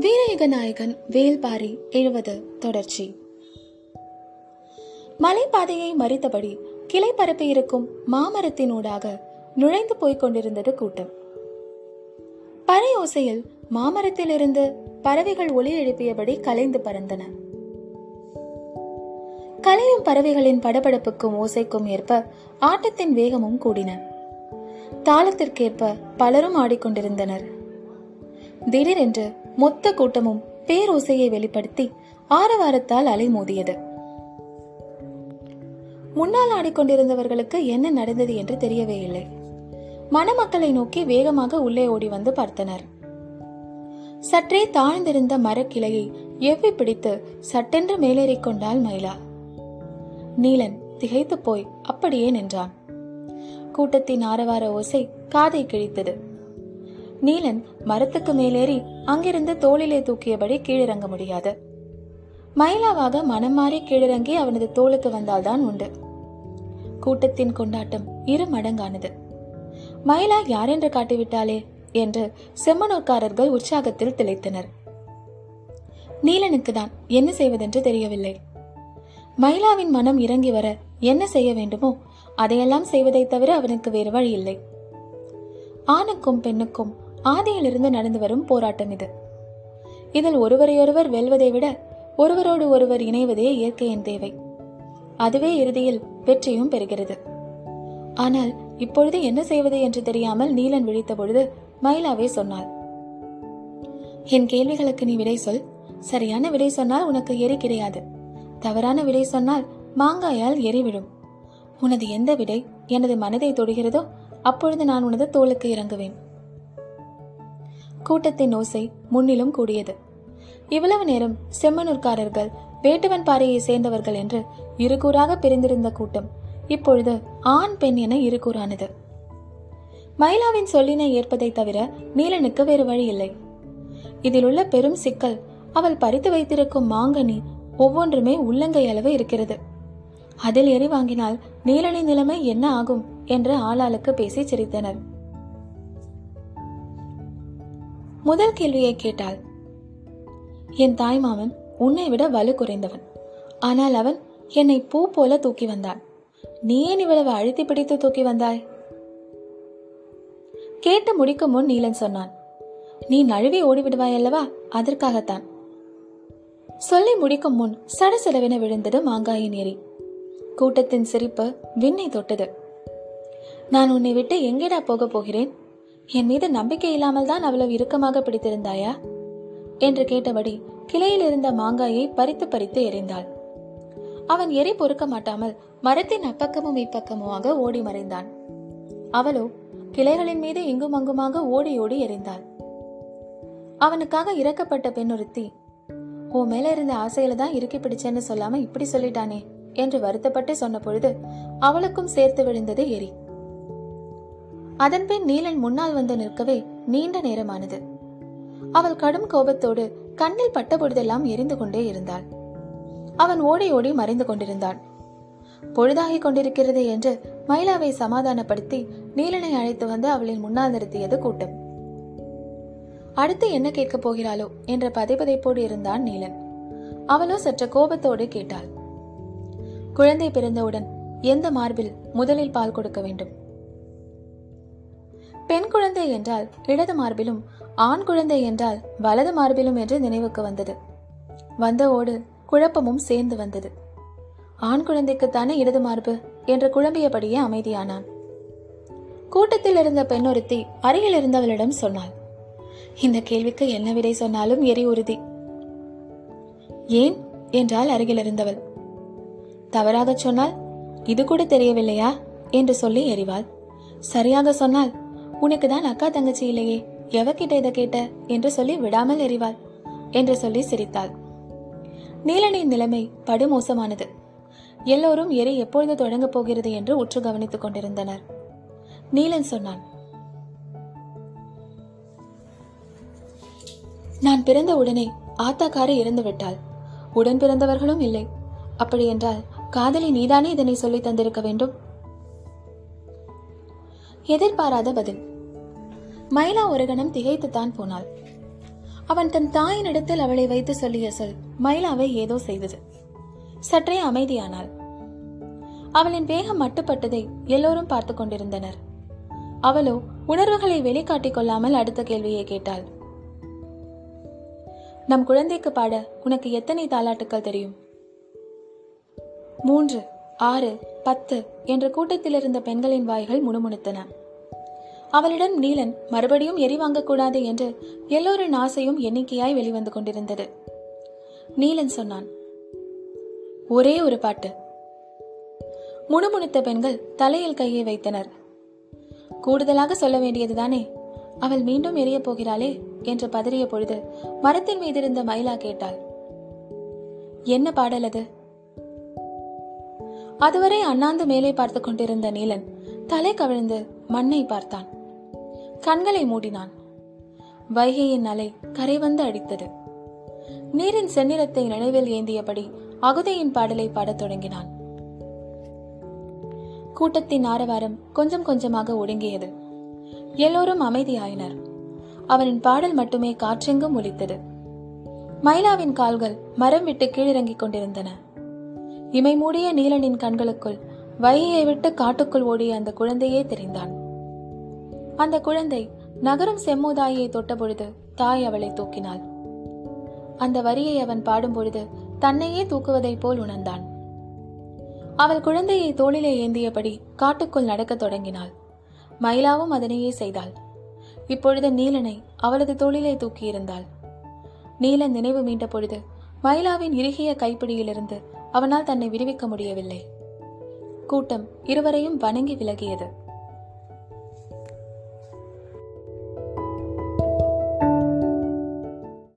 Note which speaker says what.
Speaker 1: வீரயுக நாயகன் வேல்பாரி எழுவது தொடர்ச்சி. மலைப்பாதையை மறித்தபடி கிளை பரப்பி இருக்கும் மாமரத்தினூடாக நுழைந்து போய்க் கொண்டிருந்தது கூட்டம். பறை ஓசையில் மாமரத்திலிருந்து பறவைகள் ஒலி எழுப்பியபடி கலைந்து பறந்தன. கலையும் பறவைகளின் படபடப்புக்கும் ஓசைக்கும் ஏற்ப ஆட்டத்தின் வேகமும் கூடின. தாளத்திற்கேற்ப பலரும் ஆடிக்கொண்டிருந்தனர். திடீரென்று மொத்த கூட்டமும் பேரோசையை வெளிப்படுத்தி ஆரவாரத்தால் அலைமோதியது. முன்னால் ஆடிக்கொண்டிருந்தவர்களுக்கு என்ன நடந்தது என்று தெரியவே இல்லை. மணமக்களை நோக்கி வேகமாக உள்ளே ஓடி வந்து பார்த்தனர். சற்றே தாழ்ந்திருந்த மரக்கிளையை எவ்வி பிடித்து சட்டென்று மேலேறிக் கொண்டாள் மயிலா. நீலன் திகைத்து போய் அப்படியே நின்றான். கூட்டத்தின் ஆரவார ஓசை காதை கிழித்தது. நீலன் மரத்துக்கு மேலேறி அங்கிருந்து தோளிலே தூக்கியபடி கீழிறங்க முடியாது. மயிலாவாக மனம் மாறி கீழிறங்கி அவனது தோளுக்கு வந்தால்தான் உண்டு. கூட்டத்தின் கொண்டாட்டம் இரு மடங்கானது. மயிலா யாரென்று காட்டிவிட்டாளே? என்று செம்மனூர்காரர்கள் உற்சாகத்தில் திளைத்தனர். நீலனுக்கு தான் என்ன செய்வதென்று தெரியவில்லை. மயிலாவின் மனம் இறங்கி வர என்ன செய்ய வேண்டுமோ அதையெல்லாம் செய்வதை தவிர அவனுக்கு வேறு வழி இல்லை. ஆணுக்கும் பெண்ணுக்கும் ஆதியிலிருந்து நடந்து வரும் போராட்டம் இது. இதில் ஒருவரையொருவர் வெல்வதை விட ஒருவரோடு ஒருவர் இணைவதே இயற்கையின் தேவை. அதுவே இறுதியில் வெற்றியும் பெறுகிறது. ஆனால் இப்பொழுது என்ன செய்வது என்று தெரியாமல் நீலன் விழித்த பொழுது மயிலாவே சொன்னாள். என் கேள்விகளுக்கு நீ விடை சொல். சரியான விடை சொன்னால் உனக்கு எரி கிடையாது. தவறான விடை சொன்னால் மாங்காயால் எரி விழும் உனது எந்த விடை எனது மனதை தொடுகிறதோ அப்பொழுது நான் உனது தோளுக்கு இறங்குவேன். கூட்டத்தின் ஓசை முன்னிலும் கூடியது. இவ்வளவு நேரம் செம்மனூர்காரர்கள் வேட்டுவன் பாறையை சேர்ந்தவர்கள் என்று இருகூறாக பிரிந்திருந்த கூட்டம் இப்பொழுது ஆண் பெண் என இருகூறானது. மயிலாவின் சொல்லினை ஏற்பதை தவிர நீலனுக்கு வேறு வழி இல்லை இதில் உள்ள பெரும் சிக்கல் அவள் பறித்து வைத்திருக்கும் மாங்கனி ஒவ்வொன்றுமே உள்ளங்கை அளவு இருக்கிறது. அதில் எரி வாங்கினால் நீலனின் நிலைமை என்ன ஆகும் என்று ஆளாளுக்கு பேசி சிரித்தனர். முதல் கேள்வியை கேட்டாள். என் தாய்மாமன் உன்னை விட வலு குறைந்தவன். ஆனால் அவன் என்னை பூ போல தூக்கி வந்தான். நீ ஏன் இவ்வளவு அழுத்தி பிடித்து தூக்கி வந்தாய்? கேட்டு முடிக்கும் முன் நீலன் சொன்னான். நீ நழுவி ஓடிவிடுவாய் அல்லவா? அதற்காகத்தான். சொல்லி முடிக்கும் முன் சடசடவென விழுந்தது மாங்காயின் எரி கூட்டத்தின் சிரிப்பு விண்ணை தொட்டது. நான் உன்னை விட்டு எங்கேடா போக போகிறேன்? என் மீது நம்பிக்கை இல்லாமல் தான் அவ்வளவு இறுக்கமாக பிடித்திருந்தாயா? என்று கேட்டபடி கிளையில் இருந்த மாங்காயை பறித்து பறித்து எறிந்தாள். அவன் எரி பொறுக்க மாட்டாமல் மரத்தின் அப்பக்கமும் இப்பக்கமுமாக ஓடி மறைந்தான். அவளோ கிளைகளின் மீது இங்கும் அங்குமாக ஓடி ஓடி எறிந்தாள். அவனுக்காக இறக்கப்பட்ட பெண் ஒருத்தி ஓ மேல இருந்த ஆசையில தான் இறுக்கி பிடிச்சேன்னு சொல்லாம இப்படி சொல்லிட்டானே? என்று வருத்தப்பட்டு சொன்ன பொழுது அவளுக்கும் சேர்த்து விழுந்தது எரி அதன்பின் நீலன் முன்னால் வந்து நிற்கவே நீண்ட நேரமானது. அவள் கடும் கோபத்தோடு கண்ணில் பட்டபொழுதெல்லாம் எரிந்து கொண்டே இருந்தாள். அவன் ஓடி ஓடி மறைந்து கொண்டிருந்தான் பொழுதாகிக் கொண்டிருக்கிறது என்று மயிலாவை சமாதானப்படுத்தி நீலனை அழைத்து வந்து அவளின் முன்னால் நிறுத்தியது கூட்டம். அடுத்து என்ன கேட்கப் போகிறாளோ என்ற பதைப்பதைப்போடு இருந்தான் நீலன். அவளோ சற்று கோபத்தோடு கேட்டாள். குழந்தை பிறந்தவுடன் எந்த மார்பில் முதலில் பால் கொடுக்க வேண்டும்? பெண் குழந்தை என்றால் இடது மார்பிலும் ஆண் குழந்தை என்றால் வலது மார்பிலும் என்று நினைவுக்கு வந்தது. வந்த ஓடு குழப்பமும் சேர்ந்து வந்தது. ஆண் குழந்தைக்குத்தானே இடது மார்பு என்று குழம்பியபடியே அமைதியானான். கூட்டத்தில் இருந்த பெண்ணொருத்தி அருகில் இருந்தவளிடம் சொன்னாள் இந்த கேள்விக்கு என்ன விடை சொன்னாலும் எரி உறுதி. ஏன்? என்றால் அருகில் இருந்தவள். தவறாக சொன்னால் இது கூட தெரியவில்லையா? என்று சொல்லி எறிவாள் சரியாக சொன்னால் உனக்கு தான் அக்கா தங்கச்சி இல்லையே. எவகிட்ட இதை கேட்ட? என்று சொல்லி விடாமல் எறிவாள். என்று சொல்லி சிரித்தாள். நீலனின் நிலைமை படுமோசமானது. எல்லோரும் எரி எப்பொழுது தொடங்கப் போகிறது என்று உற்று கவனித்துக் கொண்டிருந்தனர். நீலன் சொன்னான் நான் பிறந்த உடனே ஆத்தாக்காரி இறந்து விட்டாள். உடன் பிறந்தவர்களும் இல்லை. அப்படியென்றால் காதலி நீதானே இதனை சொல்லி தந்திருக்க வேண்டும்? எதிர்பாராத பதில். மயிலா ஒரு கணம் திகைத்துத்தான் போனாள். அவன் தன் தாயினிடத்தில் அவளை வைத்து சொல்லிய சொல் மயிலாவை ஏதோ செய்தது. சற்றே அமைதியானாள். அவளின் வேகம் மட்டுப்பட்டதை எல்லோரும் பார்த்து கொண்டிருந்தனர். அவளோ உணர்வுகளை வெளிக்காட்டிக் கொள்ளாமல் அடுத்த கேள்வியை கேட்டாள். நம் குழந்தைக்கு பாட உனக்கு எத்தனை தாலாட்டுக்கள் தெரியும்? மூன்று. ஆறு பத்து என்ற கூட்டத்தில் இருந்த பெண்களின் வாய்கள் முணுமுணுத்தன. அவளிடம் நீலன் மறுபடியும் எரி வாங்கக்கூடாது என்று எல்லோரின் ஆசையும் எண்ணிக்கையாய் வெளிவந்து கொண்டிருந்தது. நீலன் சொன்னான் ஒரே ஒரு பாட்டு. முணுமுணுத்த பெண்கள் தலையில் கையை வைத்தனர். கூடுதலாக சொல்ல வேண்டியதுதானே அவள் மீண்டும் எரியப் போகிறாளே என்று பதறிய பொழுது மரத்தின் மீதிருந்த மயிலா கேட்டாள் என்ன பாடல் அது? அதுவரை அண்ணாந்து மேலே பார்த்து கொண்டிருந்த நீலன் தலை கவிழ்ந்து மண்ணை பார்த்தான். கண்களை மூடினான். வைகையின் அலை கரை வந்து அடித்தது. நீரின் செந்நிறத்தை நினைவில் ஏந்தியபடி அகுதையின் பாடலை பாடத் தொடங்கினான். கூட்டத்தின் ஆரவாரம் கொஞ்சம் கொஞ்சமாக ஒடுங்கியது. எல்லோரும் அமைதியாயினர். அவனின் பாடல் மட்டுமே காற்றெங்கும் ஒலித்தது. மயிலாவின் கால்கள் மரம் விட்டு கீழிறங்கிக் கொண்டிருந்தன. இமை மூடிய நீலனின் கண்களுக்குள் வையை விட்டு காட்டுக்குள் ஓடிய அந்த குழந்தையே தெரிந்தான். அந்த குழந்தை நகரும் செம்மூதாயை தொட்டபொழுது தாய் அவளை தூக்கினாள். அந்த வரியை அவன் பாடும்பொழுது தன்னையே தூக்குவதைப் போல் உணர்ந்தான். அவள் குழந்தையை தோளிலே ஏந்தியபடி காட்டுக்குள் நடக்கத் தொடங்கினாள். மயிலாவும் அதனையே செய்தாள். இப்பொழுது நீலனை அவளது தோளிலே தூக்கியிருந்தாள். நீலன் நினைவு மீண்ட பொழுது மயிலாவின் இறுகிய கைப்பிடியிலிருந்து அவனால் தன்னை விடுவிக்க முடியவில்லை. கூட்டம் இருவரையும் வணங்கி விலகியது.